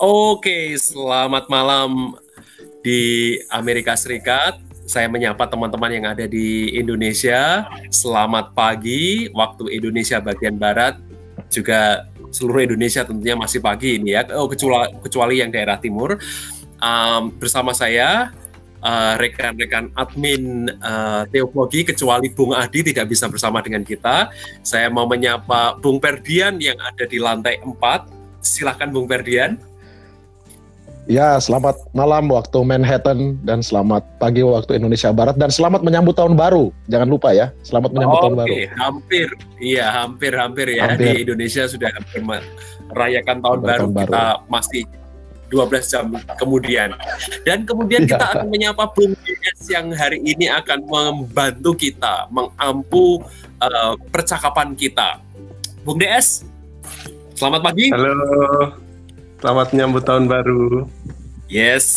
Oke, selamat malam di Amerika Serikat. Saya menyapa teman-teman yang ada di Indonesia. Selamat pagi waktu Indonesia bagian barat. Juga seluruh Indonesia tentunya masih pagi ini ya. Oh, kecuali kecuali yang daerah timur. Um, bersama saya uh, rekan-rekan admin uh, teologi kecuali Bung Adi tidak bisa bersama dengan kita. Saya mau menyapa Bung Perdian yang ada di lantai 4. Silahkan Bung Perdian. Ya, selamat malam waktu Manhattan dan selamat pagi waktu Indonesia Barat dan selamat menyambut tahun baru. Jangan lupa ya, selamat menyambut oh, tahun baru. hampir. Iya, hampir-hampir ya hampir. di Indonesia sudah merayakan tahun, baru. tahun baru. Kita masih 12 jam kemudian. Dan kemudian kita ya. akan menyapa Bung DS yang hari ini akan membantu kita mengampu uh, percakapan kita. Bung DS, selamat pagi. Halo. Selamat menyambut tahun baru. Yes,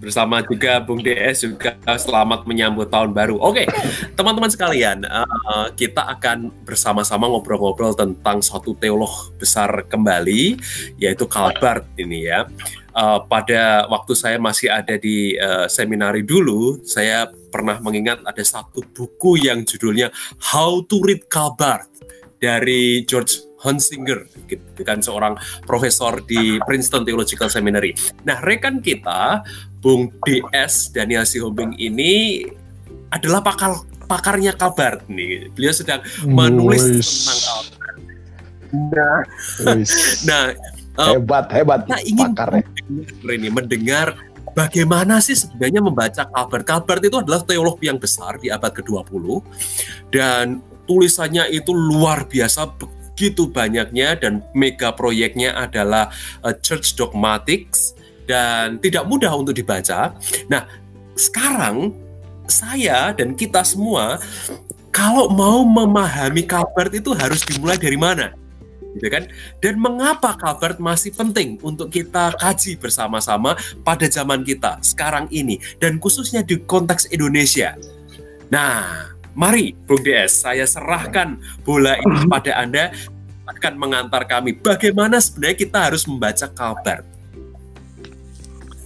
bersama juga Bung DS juga selamat menyambut tahun baru. Oke, teman-teman sekalian, uh, kita akan bersama-sama ngobrol-ngobrol tentang satu teolog besar kembali, yaitu Kalbart ini ya. Uh, pada waktu saya masih ada di uh, seminari dulu, saya pernah mengingat ada satu buku yang judulnya How to Read Kalbart dari George Hunsinger, gitu kan seorang profesor di Princeton Theological Seminary. Nah, rekan kita Bung DS Daniel Sihombing ini adalah pakar pakarnya kabar nih. Beliau sedang menulis tentang kabar. Nah, nah hebat hebat kita ingin pakarnya. ini mendengar bagaimana sih sebenarnya membaca kabar. Kabar itu adalah teolog yang besar di abad ke-20 dan tulisannya itu luar biasa begitu banyaknya dan mega proyeknya adalah uh, Church Dogmatics dan tidak mudah untuk dibaca. Nah, sekarang saya dan kita semua kalau mau memahami kabar itu harus dimulai dari mana? gitu kan? Dan mengapa kabar masih penting untuk kita kaji bersama-sama pada zaman kita sekarang ini dan khususnya di konteks Indonesia. Nah, Mari, Bung DS, saya serahkan bola ini pada Anda akan mengantar kami. Bagaimana sebenarnya kita harus membaca kabar?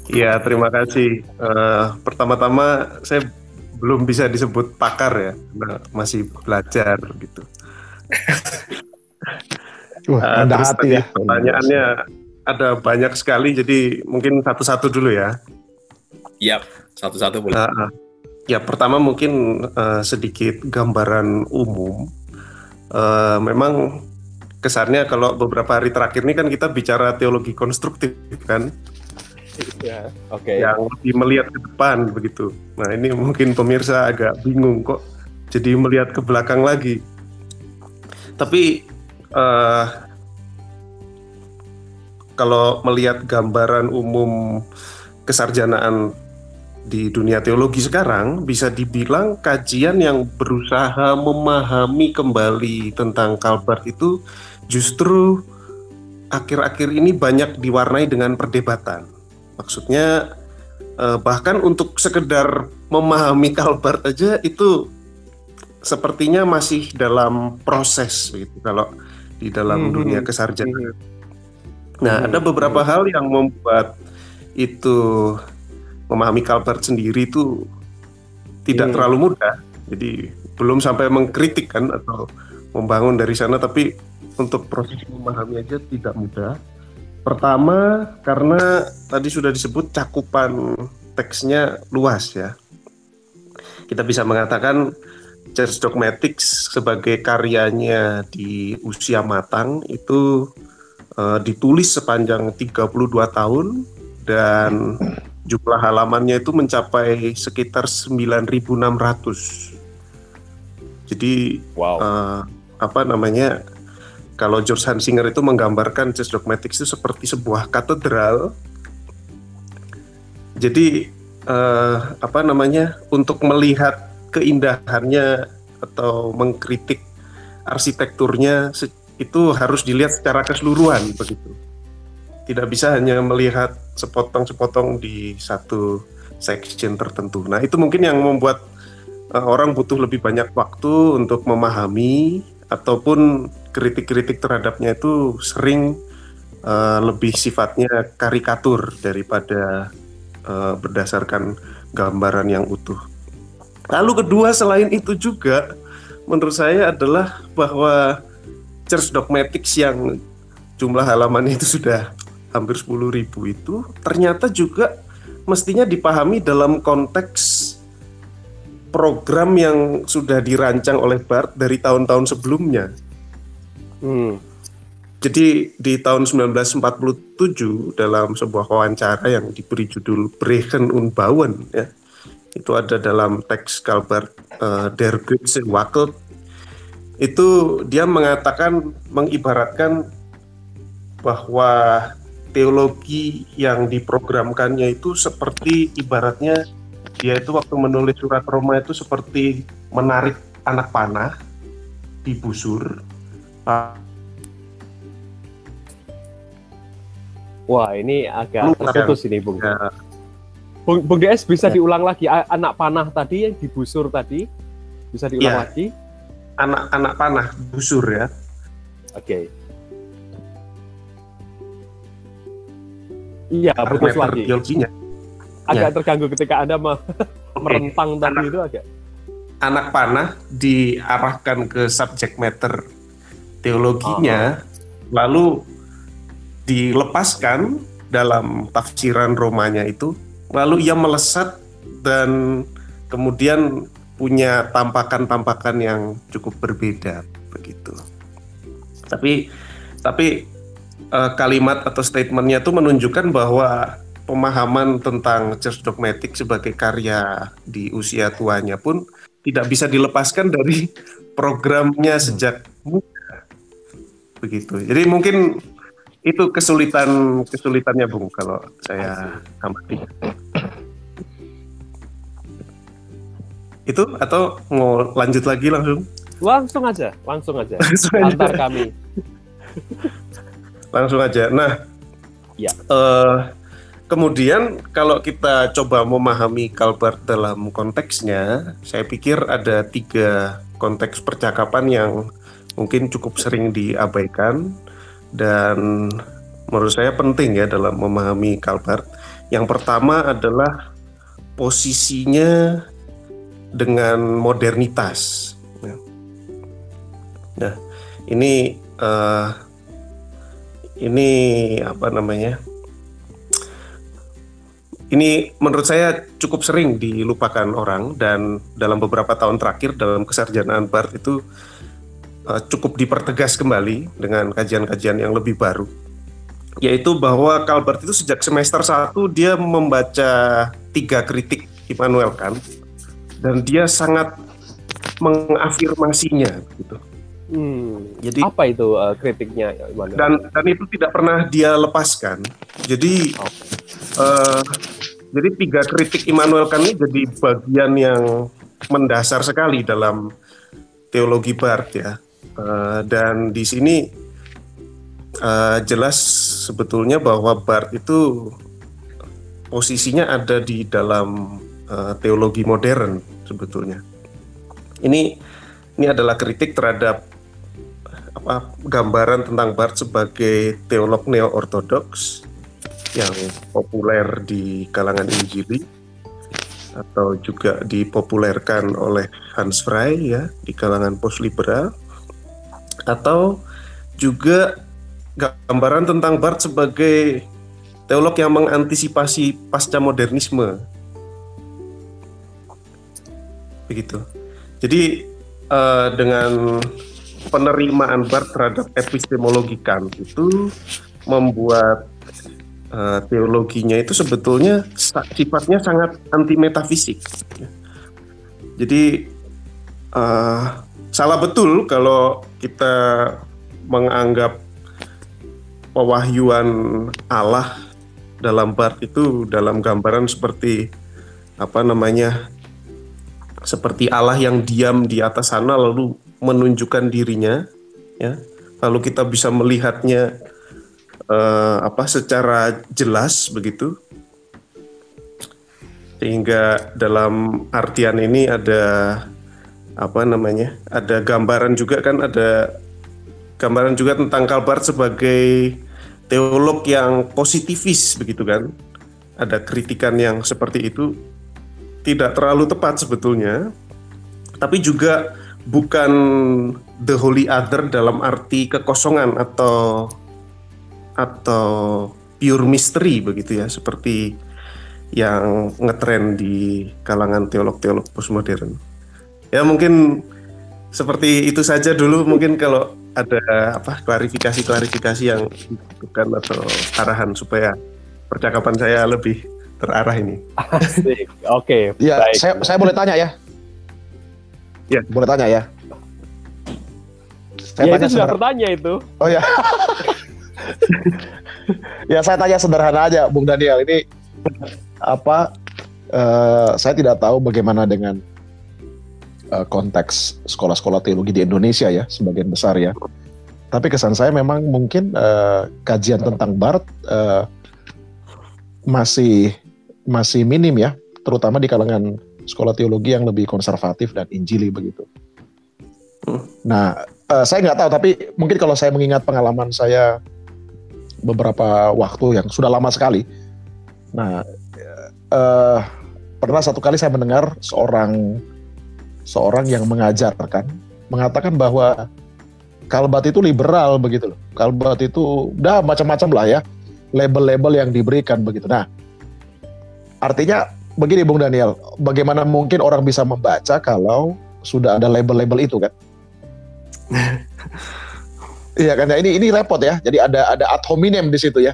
Ya, terima kasih. Uh, pertama-tama saya belum bisa disebut pakar ya, masih belajar gitu. Wah, uh, terus hati ya. Pertanyaannya ada banyak sekali, jadi mungkin satu-satu dulu ya. Yap, satu-satu boleh. Uh, Ya, pertama mungkin uh, sedikit gambaran umum. Uh, memang kesannya kalau beberapa hari terakhir ini kan kita bicara teologi konstruktif kan. Ya, oke. Okay. Yang lebih melihat ke depan begitu. Nah, ini mungkin pemirsa agak bingung kok jadi melihat ke belakang lagi. Tapi uh, kalau melihat gambaran umum kesarjanaan di dunia teologi sekarang bisa dibilang kajian yang berusaha memahami kembali tentang Kalbart itu justru akhir-akhir ini banyak diwarnai dengan perdebatan. Maksudnya eh, bahkan untuk sekedar memahami Kalbart aja itu sepertinya masih dalam proses begitu kalau di dalam hmm. dunia kesarjanaan. Nah, hmm. ada beberapa hal yang membuat itu memahami Calvert sendiri itu tidak hmm. terlalu mudah. Jadi belum sampai mengkritik kan atau membangun dari sana, tapi untuk proses memahami aja tidak mudah. Pertama karena tadi sudah disebut cakupan teksnya luas ya. Kita bisa mengatakan Church Dogmatics sebagai karyanya di usia matang itu uh, ditulis sepanjang 32 tahun dan jumlah halamannya itu mencapai sekitar 9.600. Jadi wow. uh, apa namanya? Kalau George Hansinger itu menggambarkan Church Dogmatics itu seperti sebuah katedral. Jadi uh, apa namanya? Untuk melihat keindahannya atau mengkritik arsitekturnya itu harus dilihat secara keseluruhan begitu tidak bisa hanya melihat sepotong-sepotong di satu section tertentu. Nah, itu mungkin yang membuat uh, orang butuh lebih banyak waktu untuk memahami ataupun kritik-kritik terhadapnya itu sering uh, lebih sifatnya karikatur daripada uh, berdasarkan gambaran yang utuh. Lalu kedua selain itu juga menurut saya adalah bahwa Church Dogmatics yang jumlah halamannya itu sudah hampir 10 ribu itu ternyata juga mestinya dipahami dalam konteks program yang sudah dirancang oleh Bart dari tahun-tahun sebelumnya. Hmm. Jadi di tahun 1947 dalam sebuah wawancara yang diberi judul Brechen und Bauen ya itu ada dalam teks Kalbert uh, Der Götze Wackelt itu dia mengatakan mengibaratkan bahwa teologi yang diprogramkannya itu seperti ibaratnya dia itu waktu menulis surat Roma itu seperti menarik anak panah di busur. Wah ini agak terputus ini Bung. Ya. Bung, Bung DS bisa ya. diulang lagi anak panah tadi yang di busur tadi bisa diulang ya. lagi. Anak-anak panah busur ya. Oke. Okay. Iya, putus lagi. Biologinya agak ya. terganggu ketika Anda merentang tadi itu agak. Anak panah diarahkan ke subject matter teologinya, oh. lalu dilepaskan dalam tafsiran Romanya itu, lalu ia melesat dan kemudian punya tampakan-tampakan yang cukup berbeda begitu. Tapi tapi uh, kalimat atau statementnya itu menunjukkan bahwa pemahaman tentang church dogmatic sebagai karya di usia tuanya pun tidak bisa dilepaskan dari programnya hmm. sejak muda. Begitu. Jadi mungkin itu kesulitan kesulitannya Bung kalau saya amati. Itu atau mau lanjut lagi langsung? Langsung aja, langsung aja. Langsung Antar aja. kami. langsung aja. Nah, ya. Uh, Kemudian kalau kita coba memahami Calvert dalam konteksnya, saya pikir ada tiga konteks percakapan yang mungkin cukup sering diabaikan dan menurut saya penting ya dalam memahami Calvert. Yang pertama adalah posisinya dengan modernitas. Nah, ini uh, ini apa namanya? ini menurut saya cukup sering dilupakan orang dan dalam beberapa tahun terakhir dalam kesarjanaan Bart itu uh, cukup dipertegas kembali dengan kajian-kajian yang lebih baru yaitu bahwa Calvert itu sejak semester 1 dia membaca tiga kritik Immanuel Kant dan dia sangat mengafirmasinya gitu. Hmm, jadi apa itu uh, kritiknya? Dan dan itu tidak pernah dia lepaskan. Jadi okay. uh, jadi tiga kritik Immanuel Kant ini jadi bagian yang mendasar sekali dalam teologi Barth ya. Uh, dan di sini uh, jelas sebetulnya bahwa Barth itu posisinya ada di dalam uh, teologi modern sebetulnya. Ini ini adalah kritik terhadap apa gambaran tentang Barth sebagai teolog neo-ortodoks yang populer di kalangan Injili atau juga dipopulerkan oleh Hans Frey ya di kalangan post liberal atau juga gambaran tentang Barth sebagai teolog yang mengantisipasi pasca modernisme. Begitu. Jadi uh, dengan penerimaan Barth terhadap epistemologi Kant itu membuat uh, teologinya itu sebetulnya sifatnya sangat anti metafisik. Jadi uh, salah betul kalau kita menganggap pewahyuan Allah dalam part itu dalam gambaran seperti apa namanya seperti Allah yang diam di atas sana lalu menunjukkan dirinya ya lalu kita bisa melihatnya uh, apa secara jelas begitu sehingga dalam artian ini ada apa namanya ada gambaran juga kan ada gambaran juga tentang Kalbar sebagai teolog yang positivis begitu kan. Ada kritikan yang seperti itu tidak terlalu tepat sebetulnya. Tapi juga bukan the holy other dalam arti kekosongan atau atau pure mystery begitu ya seperti yang ngetren di kalangan teolog-teolog postmodern. Ya mungkin seperti itu saja dulu mungkin kalau ada apa klarifikasi-klarifikasi yang dibutuhkan atau arahan supaya percakapan saya lebih terarah ini. Oke. Okay, ya, baik. saya saya boleh tanya ya. Ya. Boleh tanya ya. Saya ya, tanya itu sudah bertanya itu. Oh ya. ya saya tanya sederhana aja, Bung Daniel. Ini apa? Uh, saya tidak tahu bagaimana dengan uh, konteks sekolah-sekolah teologi di Indonesia ya, sebagian besar ya. Tapi kesan saya memang mungkin uh, kajian tentang Barat uh, masih masih minim ya, terutama di kalangan sekolah teologi yang lebih konservatif dan injili begitu. Hmm. Nah, uh, saya nggak tahu, tapi mungkin kalau saya mengingat pengalaman saya beberapa waktu yang sudah lama sekali. Nah, uh, pernah satu kali saya mendengar seorang seorang yang mengajarkan mengatakan bahwa Kalbat itu liberal begitu loh. Kalbat itu udah macam-macam lah ya label-label yang diberikan begitu. Nah, artinya begini Bung Daniel, bagaimana mungkin orang bisa membaca kalau sudah ada label-label itu kan? Iya kan ya ini ini repot ya. Jadi ada ada ad hominem di situ ya.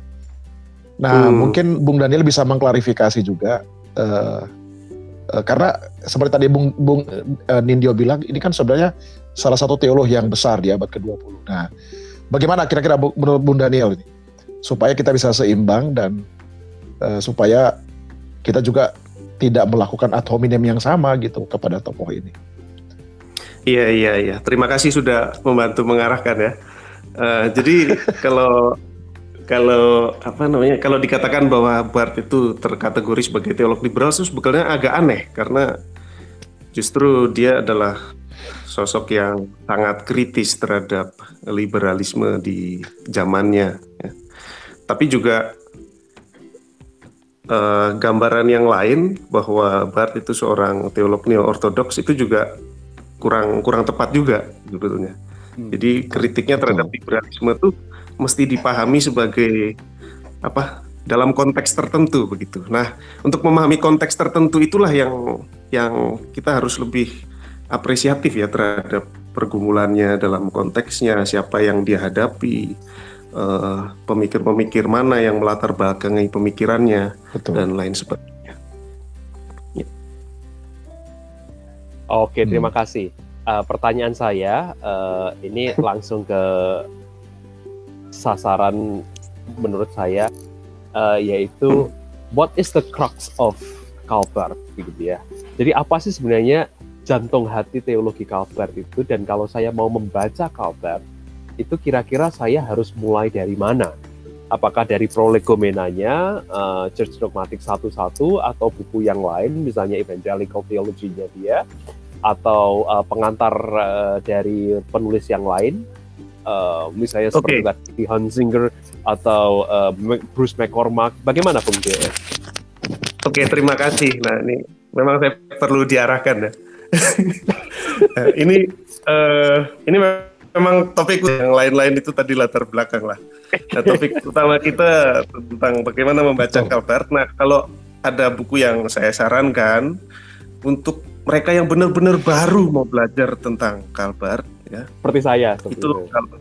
Nah hmm. mungkin Bung Daniel bisa mengklarifikasi juga uh, uh, karena seperti tadi Bung Bung uh, Nindyo bilang ini kan sebenarnya salah satu teolog yang besar di abad ke-20. Nah bagaimana kira-kira menurut Bung Daniel ini supaya kita bisa seimbang dan uh, supaya kita juga tidak melakukan ad hominem yang sama gitu kepada tokoh ini. Iya iya iya. Terima kasih sudah membantu mengarahkan ya. Uh, jadi kalau kalau apa namanya kalau dikatakan bahwa Bart itu terkategori sebagai teolog liberal itu sebetulnya agak aneh karena justru dia adalah sosok yang sangat kritis terhadap liberalisme di zamannya. Ya. Tapi juga uh, gambaran yang lain bahwa Bart itu seorang teolog neo ortodoks itu juga kurang kurang tepat juga sebetulnya. Hmm. Jadi kritiknya terhadap liberalisme itu mesti dipahami sebagai apa dalam konteks tertentu begitu. Nah, untuk memahami konteks tertentu itulah yang yang kita harus lebih apresiatif ya terhadap pergumulannya dalam konteksnya, siapa yang dia eh, pemikir-pemikir mana yang melatar belakangi pemikirannya Betul. dan lain sebagainya. Ya. Oke, terima hmm. kasih uh, pertanyaan saya uh, ini langsung ke sasaran menurut saya uh, yaitu what is the crux of Calvert gitu ya. Jadi apa sih sebenarnya jantung hati teologi Calvert itu dan kalau saya mau membaca Calvert itu kira-kira saya harus mulai dari mana? Apakah dari prolegomenanya, uh, Church Dogmatic satu-satu atau buku yang lain, misalnya Evangelical Theology-nya dia, atau uh, pengantar uh, dari penulis yang lain, uh, misalnya okay. seperti Hans Singer atau uh, Bruce McCormack. Bagaimana Bung? Oke, okay, terima kasih. Nah, ini memang saya perlu diarahkan ya. ini uh, ini memang topik yang lain-lain itu tadi latar belakang lah. Nah, topik utama kita tentang bagaimana membaca Calvert. Nah, kalau ada buku yang saya sarankan untuk mereka yang benar-benar baru mau belajar tentang Calvert ya. Seperti saya seperti itu kalau,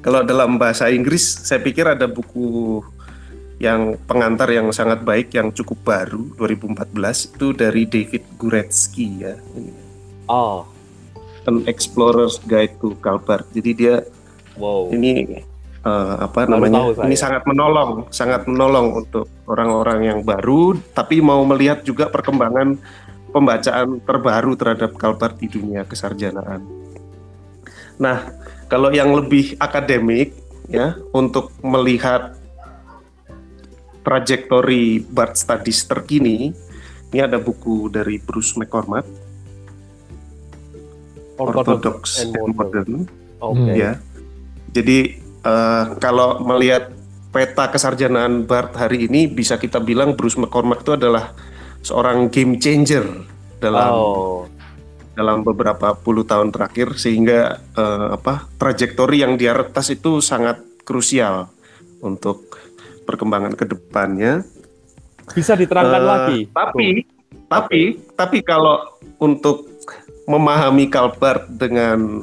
kalau dalam bahasa Inggris saya pikir ada buku yang pengantar yang sangat baik yang cukup baru 2014 itu dari David Guretzky ya. Oh An Explorer's Guide to Calvert jadi dia wow. ini uh, apa baru namanya ini sangat menolong sangat menolong untuk orang-orang yang baru tapi mau melihat juga perkembangan pembacaan terbaru terhadap Kalbar di dunia kesarjanaan. Nah, kalau yang lebih akademik ya untuk melihat trajektori Bart Studies terkini, ini ada buku dari Bruce McCormack, Orthodox and Modern, okay. ya. Jadi uh, kalau melihat peta kesarjanaan Bart hari ini bisa kita bilang Bruce McCormack itu adalah seorang game changer dalam oh. dalam beberapa puluh tahun terakhir sehingga uh, apa trajektori yang dia retas itu sangat krusial untuk perkembangan ke depannya. Bisa diterangkan uh, lagi. Tapi oh. tapi tapi kalau untuk memahami Calvert dengan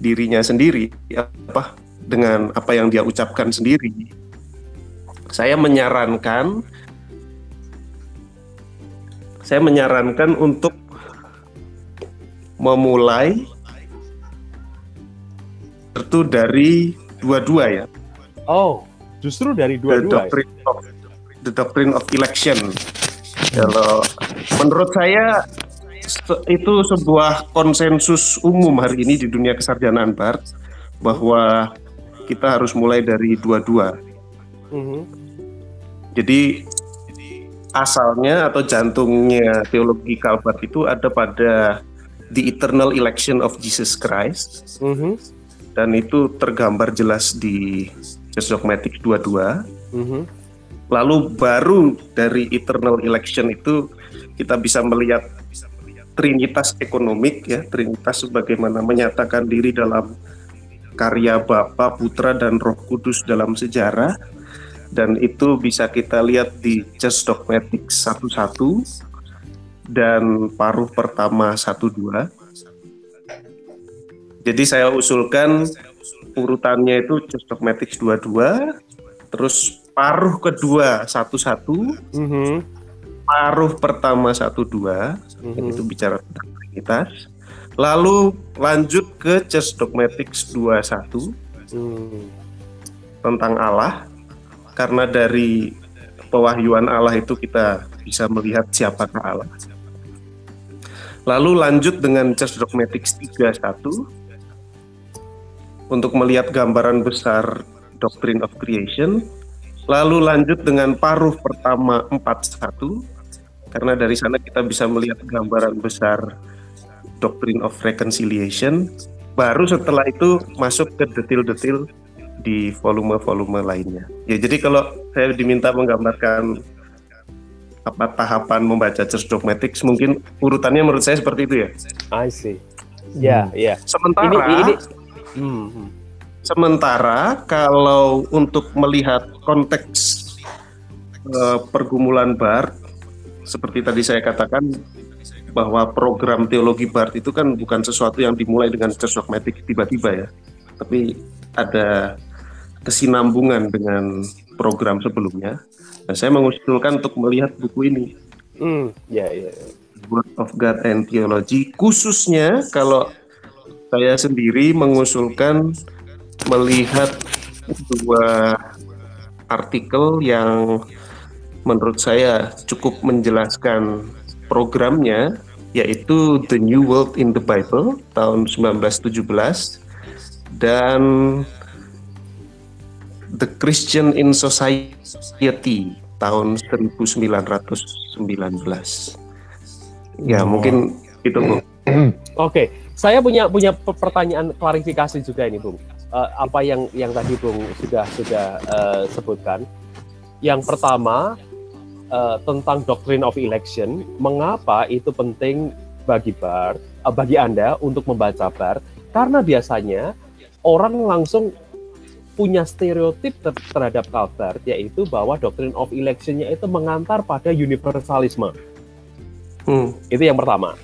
dirinya sendiri apa dengan apa yang dia ucapkan sendiri saya menyarankan saya menyarankan untuk memulai itu dari dua-dua ya. Oh, justru dari dua-dua. The ya? of the doctrine of election. Kalau menurut saya itu sebuah konsensus umum hari ini di dunia kesarjanaan Bart bahwa kita harus mulai dari dua-dua. Mm -hmm. Jadi asalnya atau jantungnya teologi Calvert itu ada pada the eternal election of Jesus Christ. Mm -hmm. Dan itu tergambar jelas di Church Dogmatic 22. Mm -hmm. Lalu baru dari eternal election itu kita bisa melihat trinitas ekonomik ya, trinitas sebagaimana menyatakan diri dalam karya Bapa, Putra dan Roh Kudus dalam sejarah dan itu bisa kita lihat di Chess Dogmatics 11 dan paruh pertama 12. Jadi saya usulkan urutannya itu Chess Dogmatics 22, terus paruh kedua 11, mm -hmm. Paruh pertama 12, mm -hmm. itu bicara tentang Trinitas. Lalu lanjut ke Chess Dogmatics 21 mm. tentang Allah karena dari pewahyuan Allah itu kita bisa melihat siapakah Allah. Lalu lanjut dengan Church Dogmatics 31 untuk melihat gambaran besar Doctrine of Creation. Lalu lanjut dengan paruh pertama 41 karena dari sana kita bisa melihat gambaran besar Doctrine of Reconciliation. Baru setelah itu masuk ke detail-detail di volume-volume lainnya. Ya jadi kalau saya diminta menggambarkan apa tahapan membaca Church Dogmatics mungkin urutannya menurut saya seperti itu ya. I see. Ya, hmm. ya. Sementara ini, ini hmm, hmm. Sementara kalau untuk melihat konteks uh, pergumulan Bart seperti tadi saya katakan bahwa program teologi Bart itu kan bukan sesuatu yang dimulai dengan Church Dogmatic tiba-tiba ya. Tapi ada kesinambungan dengan program sebelumnya. Dan saya mengusulkan untuk melihat buku ini. Hmm, ya, ya. ya. Word of God and Theology. Khususnya kalau saya sendiri mengusulkan melihat dua artikel yang menurut saya cukup menjelaskan programnya yaitu The New World in the Bible tahun 1917 dan The Christian in Society tahun 1919. Ya, oh. mungkin itu, Bu. Oke, okay. saya punya punya pertanyaan klarifikasi juga ini, Bung. Uh, apa yang yang tadi Bung sudah sudah uh, sebutkan. Yang pertama uh, tentang doctrine of election, mengapa itu penting bagi Bar, uh, bagi Anda untuk membaca Bar? Karena biasanya orang langsung punya stereotip ter terhadap Calvert yaitu bahwa doktrin of electionnya itu mengantar pada universalisme. Hmm. Itu yang pertama.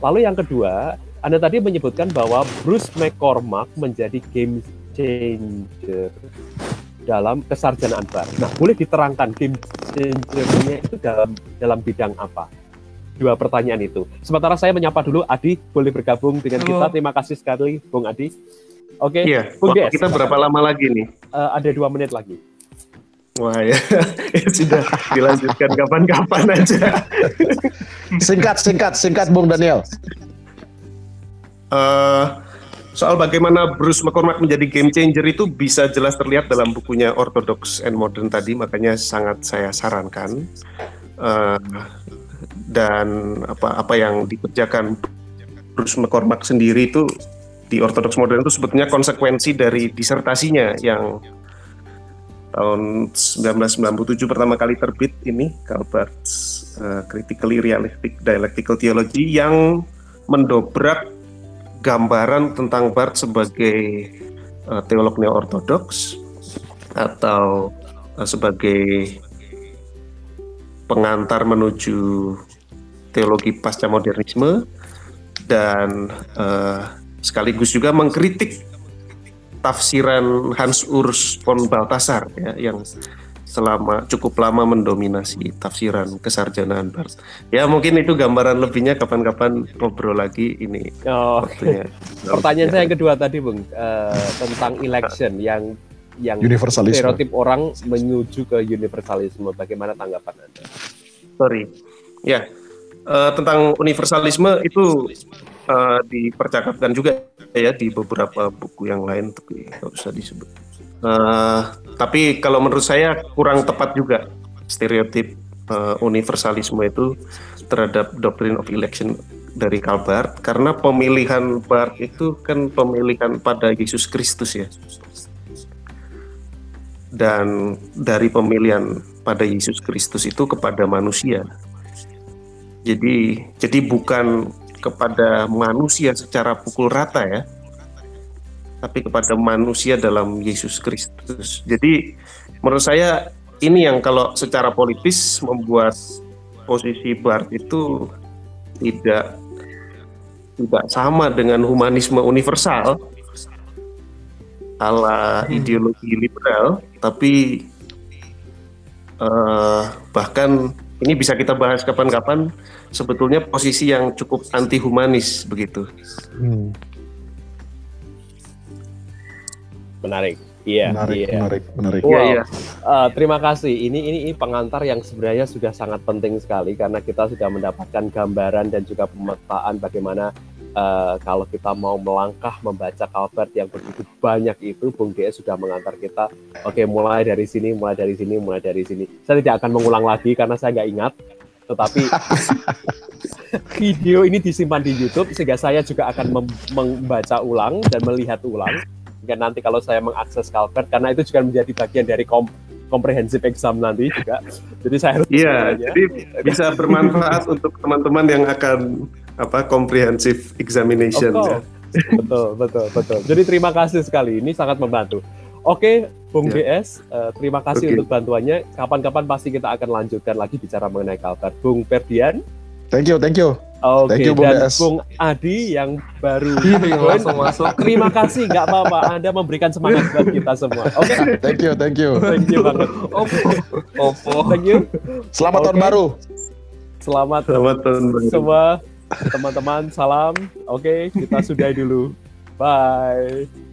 Lalu yang kedua, Anda tadi menyebutkan bahwa Bruce McCormack menjadi game changer dalam kesarjanaan bar. Nah, boleh diterangkan game changernya itu dalam dalam bidang apa? Dua pertanyaan itu. Sementara saya menyapa dulu Adi, boleh bergabung dengan kita. Terima kasih sekali, Bung Adi. Oke. Okay. Iya. Waktu kita berapa lama lagi nih? Uh, ada dua menit lagi. Wah ya, sudah dilanjutkan kapan-kapan aja. singkat, singkat, singkat, Bung Daniel. Uh, soal bagaimana Bruce McCormack menjadi game changer itu bisa jelas terlihat dalam bukunya Orthodox and Modern tadi, makanya sangat saya sarankan. Uh, dan apa apa yang dikerjakan Bruce McCormack sendiri itu di ortodoks modern itu sebetulnya konsekuensi dari disertasinya yang tahun 1997 pertama kali terbit ini Calvert uh, Critically Realistic Dialectical Theology yang mendobrak gambaran tentang Barth sebagai uh, teolog neo-ortodoks atau uh, sebagai pengantar menuju teologi pasca modernisme dan uh, sekaligus juga mengkritik tafsiran Hans Urs von Balthasar ya yang selama cukup lama mendominasi tafsiran kesarjanaan Barth. Ya mungkin itu gambaran lebihnya kapan-kapan ngobrol lagi ini. Oh. Pertanyaan saya yang kedua tadi Bung uh, tentang election yang yang universalisme. stereotip orang menuju ke universalisme. Bagaimana tanggapan Anda? Sorry. Ya. Uh, tentang universalisme itu uh, dipercakapkan juga ya di beberapa buku yang lain tapi nggak usah disebut. Uh, tapi kalau menurut saya kurang tepat juga stereotip uh, universalisme itu terhadap doctrine of election dari Karl Barth. Karena pemilihan Barth itu kan pemilihan pada Yesus Kristus ya. Dan dari pemilihan pada Yesus Kristus itu kepada manusia. Jadi jadi bukan kepada manusia secara pukul rata ya, tapi kepada manusia dalam Yesus Kristus. Jadi menurut saya ini yang kalau secara politis membuat posisi Bart itu tidak tidak sama dengan humanisme universal ala hmm. ideologi liberal, tapi uh, bahkan ini bisa kita bahas kapan-kapan sebetulnya posisi yang cukup anti humanis begitu. Hmm. Menarik. Iya, menarik, iya. menarik, menarik. Wow. Iya, iya. Uh, terima kasih. Ini, ini ini pengantar yang sebenarnya sudah sangat penting sekali karena kita sudah mendapatkan gambaran dan juga pemetaan bagaimana uh, kalau kita mau melangkah membaca Calvert yang begitu banyak itu, Bung DS sudah mengantar kita. Oke, okay, mulai dari sini, mulai dari sini, mulai dari sini. Saya tidak akan mengulang lagi karena saya nggak ingat. Tetapi video ini disimpan di YouTube sehingga saya juga akan membaca ulang dan melihat ulang. Hingga nanti kalau saya mengakses Calvert, karena itu juga menjadi bagian dari kom komprehensif exam nanti juga. Jadi saya harus Iya, jadi bisa bermanfaat untuk teman-teman yang akan apa comprehensive examination ya. betul, betul, betul. Jadi terima kasih sekali. Ini sangat membantu. Oke, Bung yeah. DS, uh, terima kasih okay. untuk bantuannya. Kapan-kapan pasti kita akan lanjutkan lagi bicara mengenai Kalbar. Bung Ferdian. Thank you, thank you. Oke, okay, Bung dan DS. Bung Adi yang baru langsung masuk. Terima kasih, nggak apa-apa. Anda memberikan semangat buat kita semua. Oke. Okay? Thank you, thank you. Thank you banget. Opo. Opo. Thank you. Selamat okay. tahun baru. Selamat, Selamat tahun baru. Semua teman-teman salam. Oke, okay, kita sudahi dulu. Bye.